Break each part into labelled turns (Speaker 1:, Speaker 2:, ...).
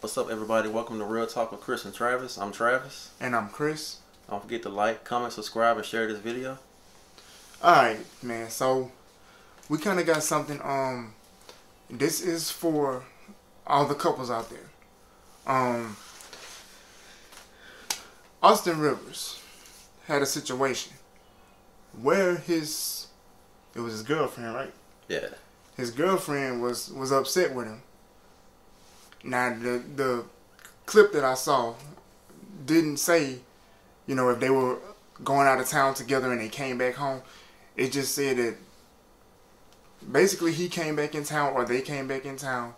Speaker 1: What's up, everybody? Welcome to Real Talk with Chris and Travis. I'm Travis.
Speaker 2: And I'm Chris.
Speaker 1: Don't forget to like, comment, subscribe, and share this video.
Speaker 2: Alright, man. So, we kind of got something. Um, This is for all the couples out there. Um, Austin Rivers had a situation where his, it was his girlfriend, right?
Speaker 1: Yeah.
Speaker 2: His girlfriend was, was upset with him. Now, the, the clip that I saw didn't say, you know, if they were going out of town together and they came back home. It just said that basically he came back in town or they came back in town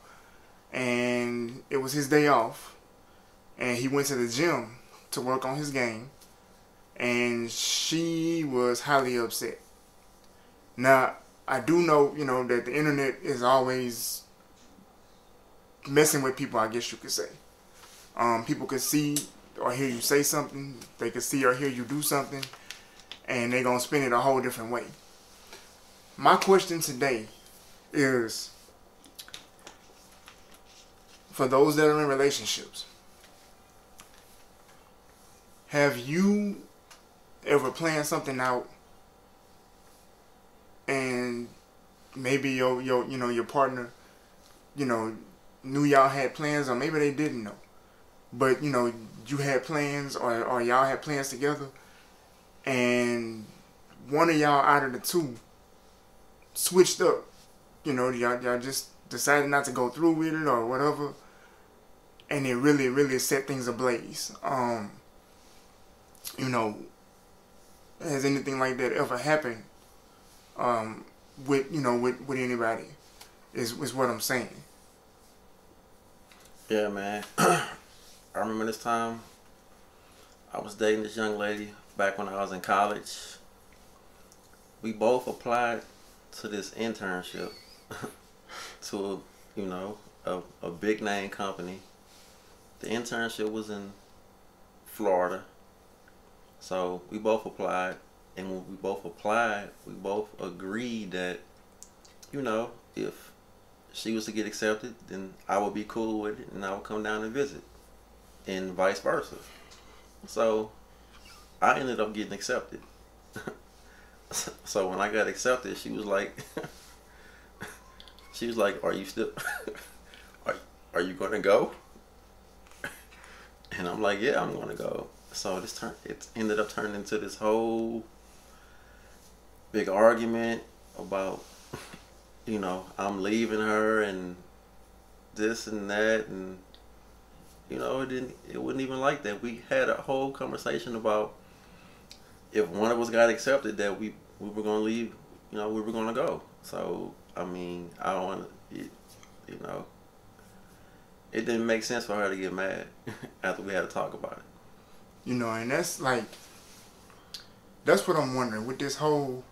Speaker 2: and it was his day off and he went to the gym to work on his game and she was highly upset. Now, I do know, you know, that the internet is always messing with people, I guess you could say. Um, people could see or hear you say something, they could see or hear you do something, and they're to spin it a whole different way. My question today is for those that are in relationships, have you ever planned something out and maybe your your you know your partner you know knew y'all had plans or maybe they didn't know. But you know you had plans or, or y'all had plans together and one of y'all out of the two switched up. You know y'all, y'all just decided not to go through with it or whatever. And it really really set things ablaze. Um you know has anything like that ever happened um with you know with with anybody is is what i'm saying
Speaker 1: Yeah, man. I remember this time I was dating this young lady back when I was in college. We both applied to this internship to a, you know, a, a big name company. The internship was in Florida. So we both applied and when we both applied, we both agreed that, you know, if she was to get accepted, then I would be cool with it and I would come down and visit. And vice versa. So I ended up getting accepted. so when I got accepted, she was like she was like, Are you still are, are you gonna go? And I'm like, Yeah, I'm gonna go. So this turn it ended up turning into this whole big argument about you know, I'm leaving her and this and that and you know, it didn't it wasn't even like that. We had a whole conversation about if one of us got accepted that we we were gonna leave, you know, we were gonna go. So I mean, I don't want to, you know, it didn't make sense for her to get mad after we had to talk about it.
Speaker 2: you know and that's like that's what i'm wondering with this whole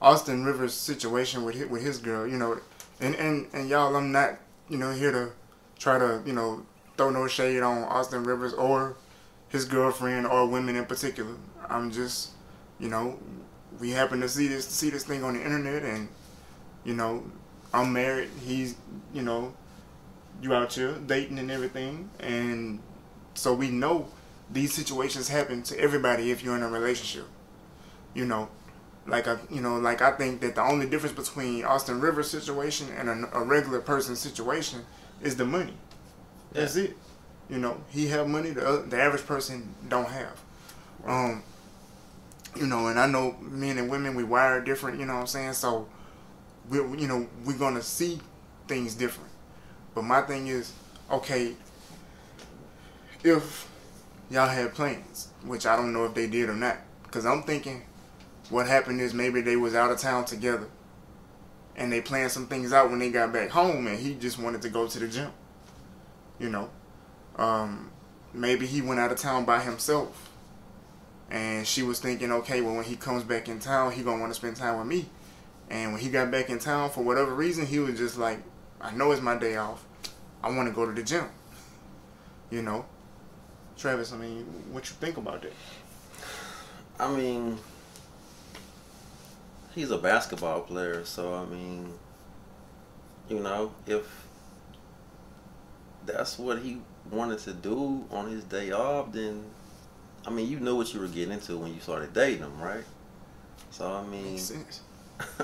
Speaker 2: austin rivers situation with his, with his girl you know and and and y'all i'm not you know here to try to you know throw no shade on austin rivers or his girlfriend or women in particular i'm just you know we happen to see this see this thing on the internet and you know i'm married he's you know you out here dating and everything and so we know these situations happen to everybody if you're in a relationship. You know, like I, you know, like I think that the only difference between Austin Rivers situation and a, a regular person's situation is the money. That's it. You know, he have money the oth- the average person don't have. Um, you know, and I know men and women we wire different. You know what I'm saying? So we, you know, we're gonna see things different. But my thing is, okay, if y'all had plans, which I don't know if they did or not. Because I'm thinking what happened is maybe they was out of town together and they planned some things out when they got back home and he just wanted to go to the gym. You know, um, maybe he went out of town by himself and she was thinking, okay, well, when he comes back in town, he gonna want to spend time with me. And when he got back in town, for whatever reason, he was just like, I know it's my day off. I want to go to the gym. You know, Travis, I mean, what you think about that?
Speaker 1: I mean, he's a basketball player, so I mean, you know, if that's what he wanted to do on his day off, then I mean, you knew what you were getting into when you started dating him, right? So I mean,
Speaker 2: Makes sense.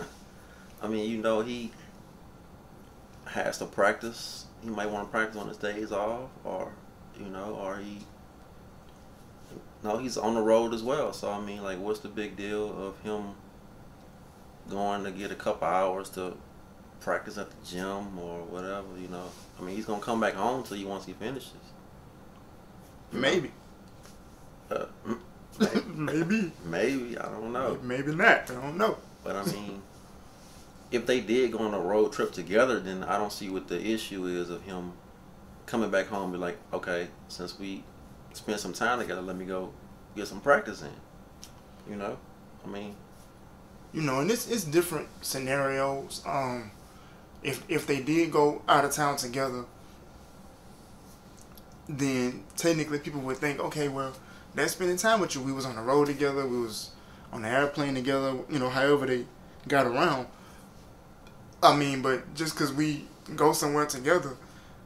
Speaker 1: I mean, you know, he has to practice. He might want to practice on his days off, or you know, or he. No, he's on the road as well. So I mean, like, what's the big deal of him going to get a couple hours to practice at the gym or whatever? You know, I mean, he's gonna come back home to you once he finishes.
Speaker 2: Maybe.
Speaker 1: Uh,
Speaker 2: Maybe.
Speaker 1: maybe I don't know.
Speaker 2: Maybe not. I don't know.
Speaker 1: But I mean, if they did go on a road trip together, then I don't see what the issue is of him coming back home and be like, okay, since we spent some time together, let me go get some practice in. You know? I mean,
Speaker 2: You know, and it's it's different scenarios. Um, if if they did go out of town together, then technically people would think, okay, well, that's spending time with you. We was on the road together. We was on the airplane together. You know, however they got around. I mean, but just because we go somewhere together,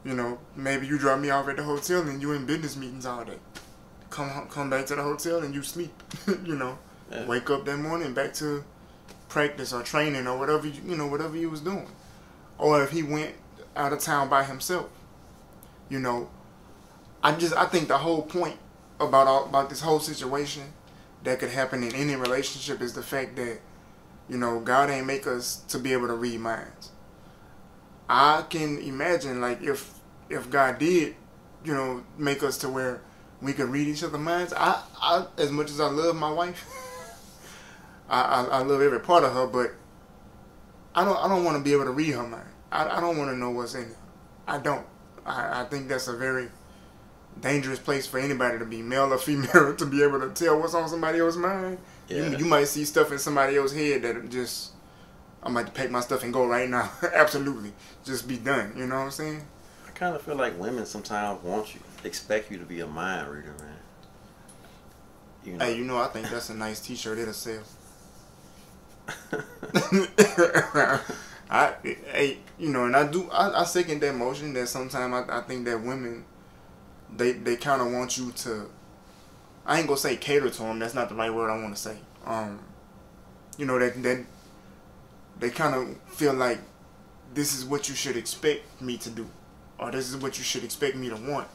Speaker 2: you know, maybe you drop me off at the hotel and you in business meetings all day. Come come back to the hotel and you sleep. you know,
Speaker 1: Yeah.
Speaker 2: wake up that morning back to practice or training or whatever you, you know whatever he was doing. Or if he went out of town by himself, you know, I just I think the whole point about all, about this whole situation that could happen in any relationship is the fact that you know God ain't make us to be able to read minds. I can imagine like if if God did, you know, make us to where we could read each other's minds. I, I as much as I love my wife, I, I, I love every part of her, but I don't I don't want to be able to read her mind. I, I don't want to know what's in it. I don't. I, I think that's a very dangerous place for anybody to be, male or female, to be able to tell what's on somebody else's mind. You,
Speaker 1: Yeah.
Speaker 2: you might see stuff in somebody else's head that just I might pack my stuff and go right now. Absolutely, just be done. You know what I'm saying?
Speaker 1: I kind of feel like women sometimes want you, expect you to be a mind reader, man. You know?
Speaker 2: Hey, you know I think that's a nice T-shirt. It'll sell. I, hey, you know, and I do, I, I second that motion that sometimes I, I think that women, they, they kind of want you to, I ain't gonna say cater to them. That's not the right word I want to say. Um, you know that that they kind of feel like this is what you should expect me to do, or this is what you should expect me to want.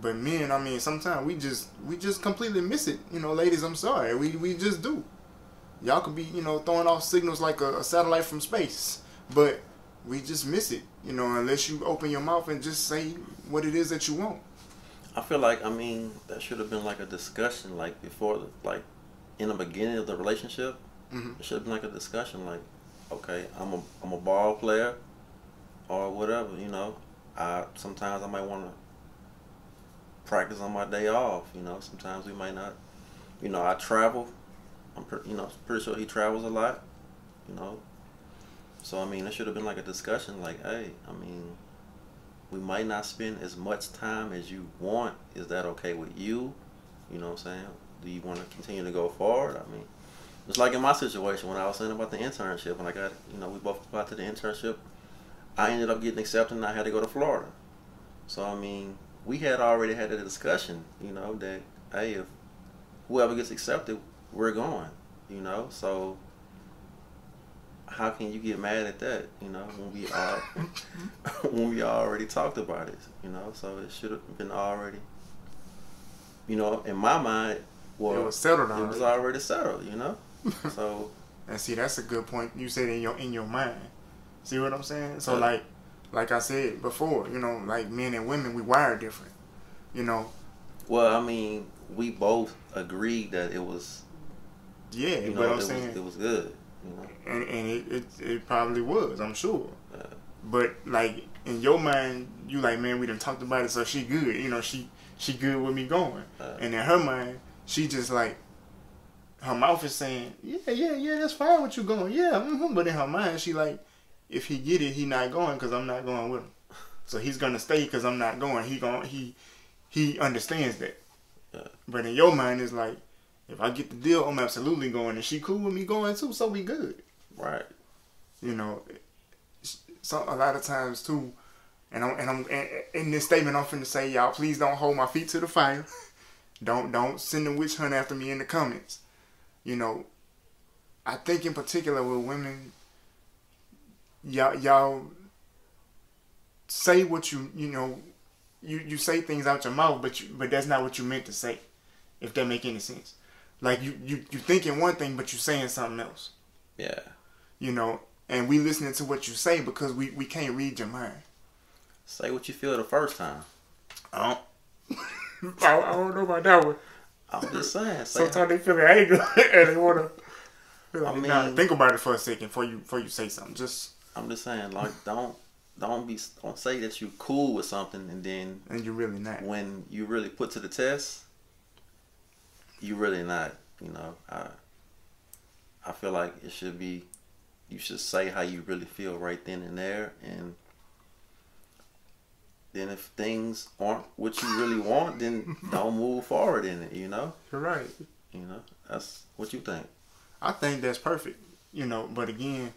Speaker 2: But men, I mean, sometimes we just we just completely miss it. You know, ladies, I'm sorry, we we just do. Y'all could be, you know, throwing off signals like a, a satellite from space, but we just miss it. You know, unless you open your mouth and just say what it is that you want.
Speaker 1: I feel like I mean that should have been like a discussion like before the like in the beginning of the relationship.
Speaker 2: Mhm.
Speaker 1: It should have been like a discussion like, okay, I'm a I'm a ball player, or whatever. You know, I sometimes I might want to practice on my day off. You know, sometimes we might not. You know, I travel. I'm pre- you know pretty sure he travels a lot. You know, so I mean it should have been like a discussion like, hey, I mean we might not spend as much time as you want. Is that okay with you? You know what I'm saying? Do you want to continue to go forward? I mean, it's like in my situation when I was saying about the internship, when I got, you know, we both applied to the internship, I ended up getting accepted and I had to go to Florida. So, I mean, we had already had a discussion, you know, that, hey, if whoever gets accepted, we're going, you know? So, how can you get mad at that, you know, when we all when we already talked about it, you know? So it should have been already, you know, in my mind, well,
Speaker 2: it was settled
Speaker 1: it was
Speaker 2: already.
Speaker 1: already settled, you know. So
Speaker 2: And see, that's a good point. You said in your in your mind. See what I'm saying? So
Speaker 1: Yeah.
Speaker 2: like, like I said before, you know, like men and women, we wire different. You know,
Speaker 1: well, I mean, we both agreed that it was,
Speaker 2: yeah.
Speaker 1: you
Speaker 2: but
Speaker 1: know,
Speaker 2: I'm
Speaker 1: it was
Speaker 2: saying,
Speaker 1: it was good, you know.
Speaker 2: and and it, it it probably was. I'm sure.
Speaker 1: Yeah.
Speaker 2: But like in your mind, you like, man, we done talked about it, so she good. You know, she she good with me going.
Speaker 1: Uh,
Speaker 2: And in her mind, she just like her mouth is saying, yeah, yeah, yeah, that's fine with you going, yeah. hmm But in her mind, she like, if he get it, he not going because I'm not going with him. So he's gonna stay because I'm not going. He gon' he he understands that.
Speaker 1: Yeah.
Speaker 2: But in your mind, it's like, if I get the deal, I'm absolutely going, and she cool with me going too, so we good
Speaker 1: right.
Speaker 2: you know so a lot of times too And I'm and I'm and in this statement I'm finna say, y'all please don't hold my feet to the fire. don't don't send a witch hunt after me in the comments. You know, I think in particular with women, y'all y'all say what you you know, you you say things out your mouth, but you but that's not what you meant to say. If that make any sense, like you you you thinking one thing, but you saying something else.
Speaker 1: Yeah.
Speaker 2: You know, and we listening to what you say because we we can't read your mind.
Speaker 1: Say what you feel the first time.
Speaker 2: I don't, I, I don't know about that one.
Speaker 1: I'm just saying. Say
Speaker 2: Sometimes they feel angry and they wanna. Like,
Speaker 1: I
Speaker 2: nah,
Speaker 1: mean-
Speaker 2: think about it for a second before you before you say something. Just
Speaker 1: I'm just saying, like, don't don't be don't say that you're cool with something, and then
Speaker 2: and you're really not.
Speaker 1: when you really put to the test, you really not. You know, I I feel like it should be. You should say how you really feel right then and there, and then if things aren't what you really want, then don't move forward in it. You know,
Speaker 2: You're right.
Speaker 1: you know that's what you think.
Speaker 2: I think that's perfect. You know, but again,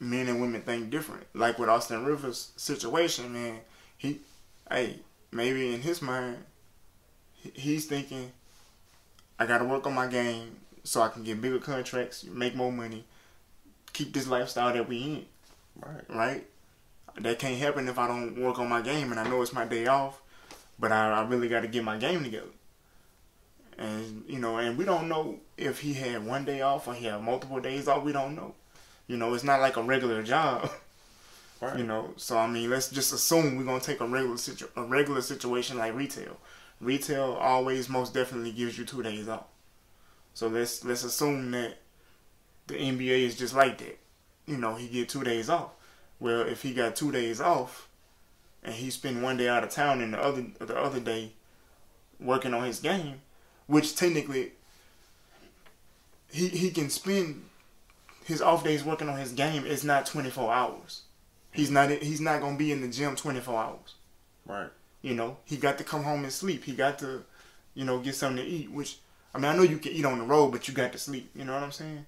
Speaker 2: men and women think different. Like with Austin Rivers' situation, man, he, hey, maybe in his mind, he's thinking, I got to work on my game so I can get bigger contracts, make more money, keep this lifestyle that we in,
Speaker 1: Right.
Speaker 2: right? That can't happen if I don't work on my game, and I know it's my day off, but I, I really got to get my game together. And you know, and we don't know if he had one day off or he had multiple days off. We don't know. You know, it's not like a regular job.
Speaker 1: Right.
Speaker 2: You know, so I mean, let's just assume we're gonna take a regular situ- a regular situation like retail. Retail always most definitely gives you two days off. So let's let's assume that the NBA is just like that. You know, he get two days off. Well, if he got two days off, and he spend one day out of town and the other the other day working on his game, which technically he he can spend his off days working on his game. It's not twenty four hours. He's not he's not gonna be in the gym twenty four hours.
Speaker 1: Right.
Speaker 2: You know, he got to come home and sleep. He got to, you know, get something to eat. Which I mean, I know you can eat on the road, but you got to sleep. You know what I'm saying?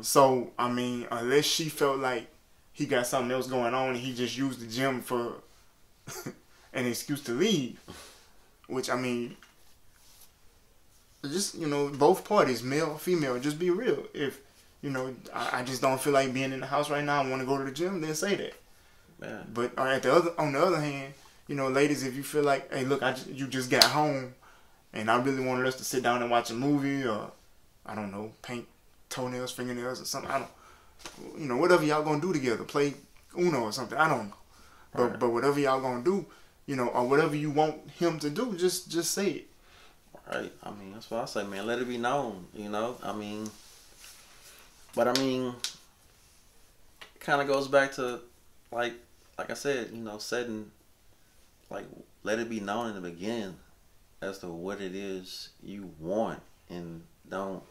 Speaker 2: So I mean, unless she felt like he got something else going on and he just used the gym for an excuse to leave, which I mean, just you know, both parties, male, female, just be real. If you know, I, I just don't feel like being in the house right now. I want to go to the gym. Then say that.
Speaker 1: Yeah.
Speaker 2: But uh, at the other, on the other hand, you know, ladies, if you feel like, hey, look, I ju- you just got home, and I really wanted us to sit down and watch a movie, or I don't know, paint toenails, fingernails, or something. I don't, you know, whatever y'all gonna do together, play Uno or something. I don't know, but
Speaker 1: Right.
Speaker 2: but whatever y'all gonna do, you know, or whatever you want him to do, just just say it.
Speaker 1: Right. I mean, that's what I say, man. Let it be known. You know. I mean, but I mean, kind of goes back to like, like I said, you know, setting, like, let it be known in the beginning as to what it is you want, and don't,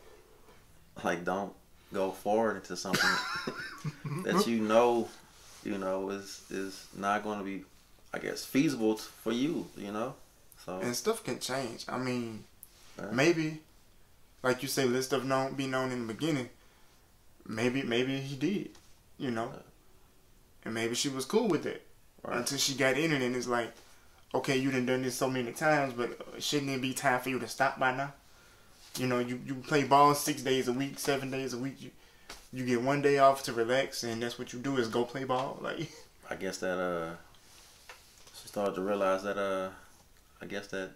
Speaker 1: like, don't go forward into something that you know, you know, is is not going to be, I guess, feasible t- for you. You know. So.
Speaker 2: And stuff can change. I mean,
Speaker 1: Yeah.
Speaker 2: maybe, like you say, let stuff known be known in the beginning. Maybe, maybe he did, you know, and maybe she was cool with it
Speaker 1: Right.
Speaker 2: until she got in it, and it's like, okay, you done done this so many times, but uh, shouldn't it be time for you to stop by now? You know, you you play ball six days a week, seven days a week. You you get one day off to relax, and that's what you do is go play ball. Like,
Speaker 1: I guess that uh she started to realize that uh I guess that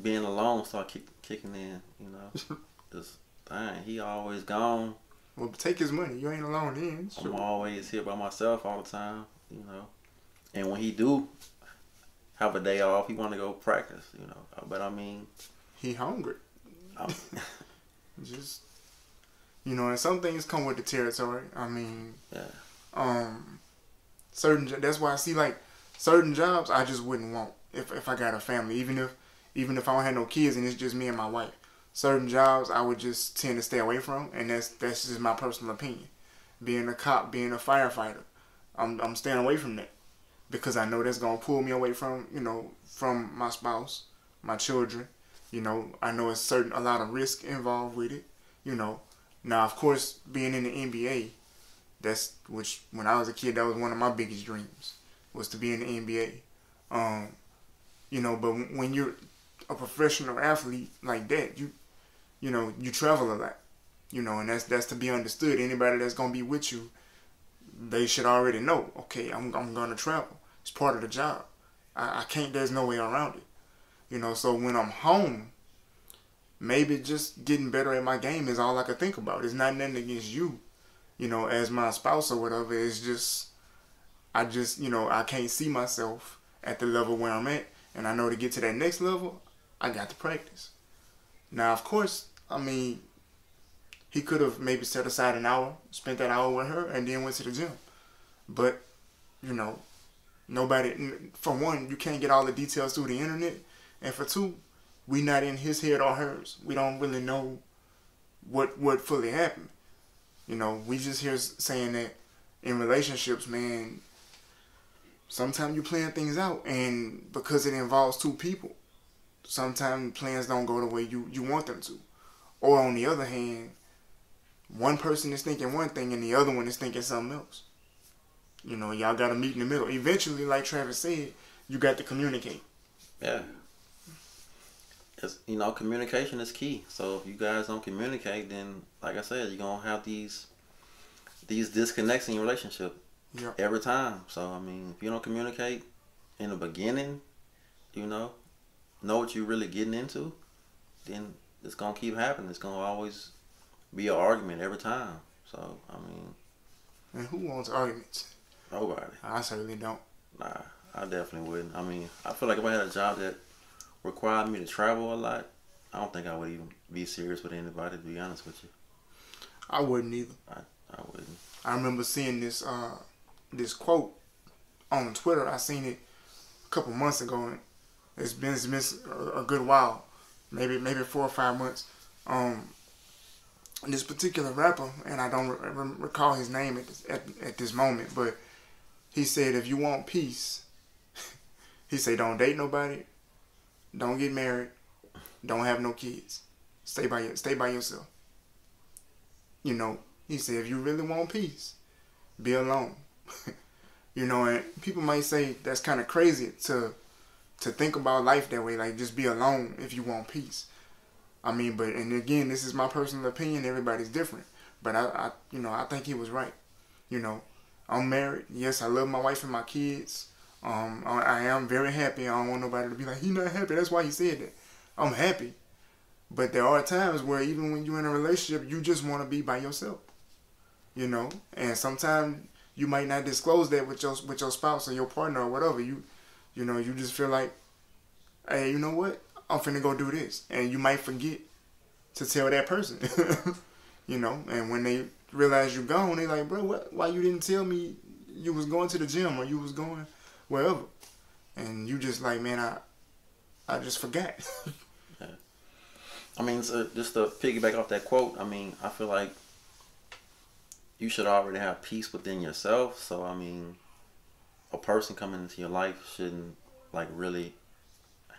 Speaker 1: being alone started kick, kicking in, you know. Just dang, he always gone.
Speaker 2: well, take his money. You ain't alone then.
Speaker 1: I'm
Speaker 2: Sure.
Speaker 1: always here by myself all the time, you know. And when he do have a day off, he want to go practice, you know. But I mean,
Speaker 2: He hungry.
Speaker 1: I'm,
Speaker 2: Just you know, and some things come with the territory. I mean,
Speaker 1: yeah,
Speaker 2: um, certain that's why I see like certain jobs I just wouldn't want if if I got a family, even if even if I don't have no kids and it's just me and my wife. Certain jobs I would just tend to stay away from, and that's that's just my personal opinion. Being a cop, being a firefighter, I'm I'm staying away from that because I know that's gonna pull me away from you know from my spouse, my children. You know, I know it's certain a lot of risk involved with it. You know, now of course being in the NBA, That's which when I was a kid, that was one of my biggest dreams was to be in the NBA. Um, you know, but when you're a professional athlete like that, you you know you travel a lot. You know, and that's that's to be understood. Anybody that's gonna be with you, they should already know. Okay, I'm I'm gonna travel. It's part of the job. I, I can't. There's no way around it. You know, so when I'm home, maybe just getting better at my game is all I could think about. It's not nothing against you, you know, as my spouse or whatever. It's just, I just, you know, I can't see myself at the level where I'm at. And I know to get to that next level, I got to practice. Now, of course, I mean, he could have maybe set aside an hour, spent that hour with her, and then went to the gym. But, you know, nobody, for one, you can't get all the details through the internet. And for two, we not in his head or hers. We don't really know what what fully happened. You know, we just hear saying that in relationships, man, sometimes you plan things out and because it involves two people, sometimes plans don't go the way you, you want them to. Or on the other hand, one person is thinking one thing and the other one is thinking something else. You know, y'all gotta meet in the middle. Eventually, like Travis said, you got to communicate.
Speaker 1: Yeah, it's, you know, communication is key. So if you guys don't communicate, then like I said, you're gonna have these these disconnects in your relationship
Speaker 2: yeah.
Speaker 1: every time. So I mean, if you don't communicate in the beginning, you know, know what you're really getting into, then it's gonna keep happening. It's gonna always be an argument every time. So I mean,
Speaker 2: and who wants arguments?
Speaker 1: Nobody.
Speaker 2: I certainly don't.
Speaker 1: Nah, I definitely wouldn't. I mean, I feel like if I had a job that required me to travel a lot, I don't think I would even be serious with anybody. To be honest with you,
Speaker 2: I wouldn't either.
Speaker 1: I, I wouldn't.
Speaker 2: I remember seeing this uh, this quote on Twitter. I seen it a couple months ago. And it's been it's been a good while, maybe maybe four or five months. Um, this particular rapper, and I don't re- recall his name at this, at, at this moment, but he said, if you want peace, he said, don't date nobody, don't get married. Don't have no kids. Stay by stay by yourself. You know, he said if you really want peace, be alone. you know, and people might say that's kind of crazy to to think about life that way, like just be alone if you want peace. I mean, but and again, this is my personal opinion. Everybody's different, but I, I you know, I think he was right. You know, I'm married. Yes, I love my wife and my kids. Um, I, I, am very happy. I don't want nobody to be like, he's not happy. That's why he said that. I'm happy. But there are times where even when you're in a relationship, you just want to be by yourself. You know? And sometimes you might not disclose that with your with your spouse or your partner or whatever. You you know, you just feel like, hey, you know what? I'm finna go do this. And you might forget to tell that person. you know, and when they realize you're gone, they like, bro, what why you didn't tell me you was going to the gym or you was going wherever, and you just like, man, I, I just forgot.
Speaker 1: yeah. I mean, so just to piggyback off that quote, I mean, I feel like you should already have peace within yourself. So I mean, a person coming into your life shouldn't like really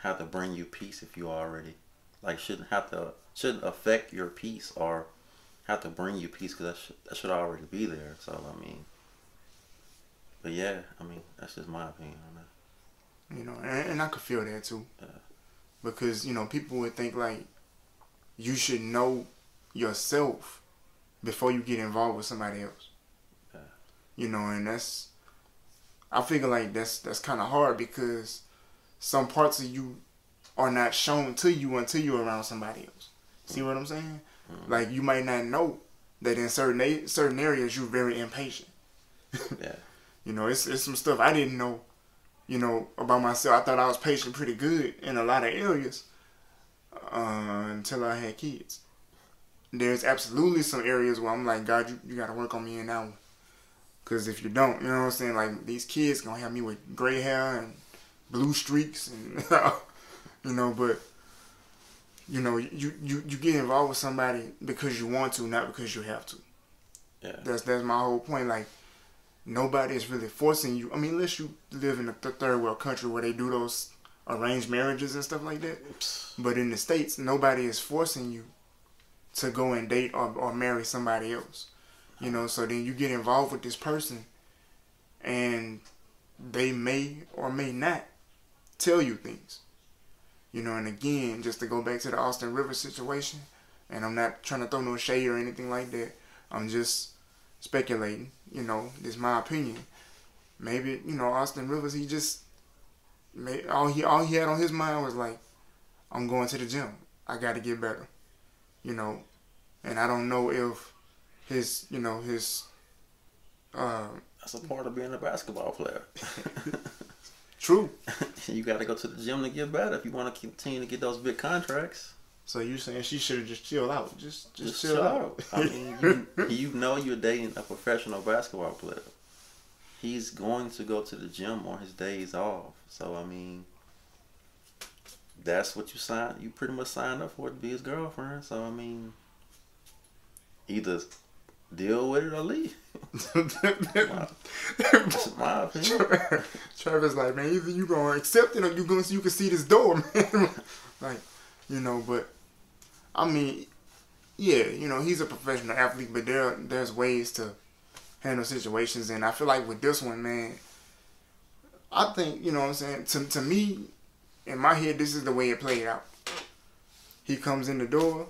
Speaker 1: have to bring you peace if you already like shouldn't have to shouldn't affect your peace or have to bring you peace because that should, that should already be there. So I mean, but yeah, I mean that's just my opinion on that.
Speaker 2: You know, and, and I could feel that too.
Speaker 1: Yeah.
Speaker 2: Because you know people would think like you should know yourself before you get involved with somebody else.
Speaker 1: Yeah.
Speaker 2: You know, and that's I figure like that's that's kind of hard because some parts of you are not shown to you until you're around somebody else. See what I'm saying? Mm-hmm. Like you might not know that in certain a- certain areas you're very impatient.
Speaker 1: yeah.
Speaker 2: You know, it's it's some stuff I didn't know, you know, about myself. I thought I was patient pretty good in a lot of areas uh, until I had kids. There's absolutely some areas where I'm like, God, you, you got to work on me in that one. Because if you don't, you know what I'm saying? Like, these kids going to have me with gray hair and blue streaks and, you know, but, you know, you, you, you get involved with somebody because you want to, not because you have to.
Speaker 1: Yeah.
Speaker 2: That's, that's my whole point. Like, nobody is really forcing you. I mean, unless you live in a th- third world country where they do those arranged marriages and stuff like that. Oops. But in the states, nobody is forcing you to go and date or, or marry somebody else. You know, so then you get involved with this person and they may or may not tell you things. You know, and again, just to go back to the Austin Rivers situation, and I'm not trying to throw no shade or anything like that. I'm just speculating. You know, this is my opinion. Maybe you know Austin Rivers. He just made, all he all he had on his mind was like, I'm going to the gym. I got to get better. You know, and I don't know if his you know his. Uh,
Speaker 1: That's a part of being a basketball player.
Speaker 2: True.
Speaker 1: you got to go to the gym to get better if you want to continue to get those big contracts.
Speaker 2: So you saying she should have just chilled out? Just just,
Speaker 1: Just
Speaker 2: chill,
Speaker 1: chill
Speaker 2: out.
Speaker 1: out. I mean, you, you know you're dating a professional basketball player. He's going to go to the gym on his days off. So I mean, that's what you sign. You pretty much signed up for to be his girlfriend. So I mean, either deal with it or leave. That's my opinion.
Speaker 2: Travis like, man, either you gonna accept it or you gonna you can see this door, man. like, you know, but I mean, yeah, you know, he's a professional athlete, but there there's ways to handle situations, and I feel like with this one, man, I think you know what I'm saying. To to me, in my head, this is the way it played out. He comes in the door,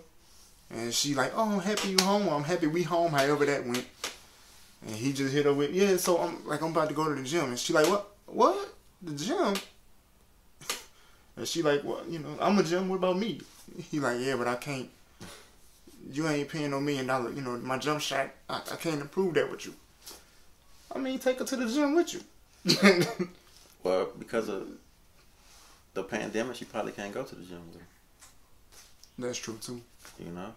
Speaker 2: and she like, oh, I'm happy you home. I'm happy we home. However that went. And he just hit her with, yeah, so I'm like I'm about to go to the gym. And she like, what? What? The gym? And she like, well, you know, I'm a gym. What about me? He like, yeah, but I can't. You ain't paying no million dollar. You know, my jump shot. I, I can't improve that with you. I mean, take her to the gym with you.
Speaker 1: Well, because of the pandemic, she probably can't go to the gym. With him,
Speaker 2: That's true too.
Speaker 1: you know.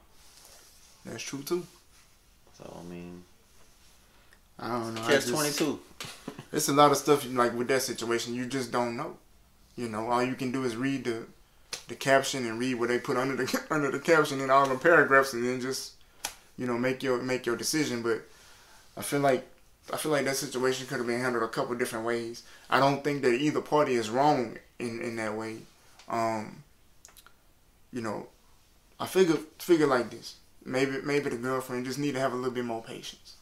Speaker 2: That's true too.
Speaker 1: So I mean,
Speaker 2: I don't know.
Speaker 1: Catch twenty two.
Speaker 2: It's a lot of stuff like with that situation. You just don't know. You know, all you can do is read the the caption and read what they put under the under the caption and all the paragraphs, and then just you know make your make your decision. But I feel like I feel like that situation could have been handled a couple different ways. I don't think that either party is wrong in in that way. Um, you know, I figure figure like this. Maybe maybe the girlfriend just need to have a little bit more patience.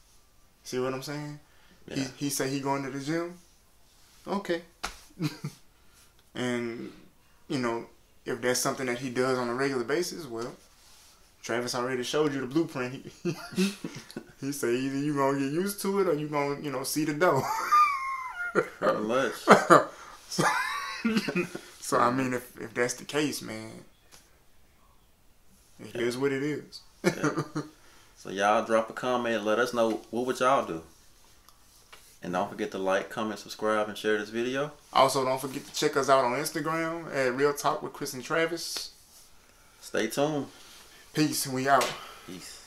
Speaker 2: See what I'm saying?
Speaker 1: Yeah.
Speaker 2: He he say he going to the gym. Okay. and you know, if that's something that he does on a regular basis, well, Travis already showed you the blueprint. He he say either you gonna get used to it or you gonna you know see the dough.
Speaker 1: Much.
Speaker 2: so, so I mean, if if that's the case, man, it is what it is.
Speaker 1: Yeah. So y'all drop a comment. Let us know what would y'all do. And don't forget to like, comment, subscribe, and share this video.
Speaker 2: Also, don't forget to check us out on Instagram at Real Talk with Chris and Travis.
Speaker 1: Stay tuned.
Speaker 2: Peace, and we out.
Speaker 1: Peace.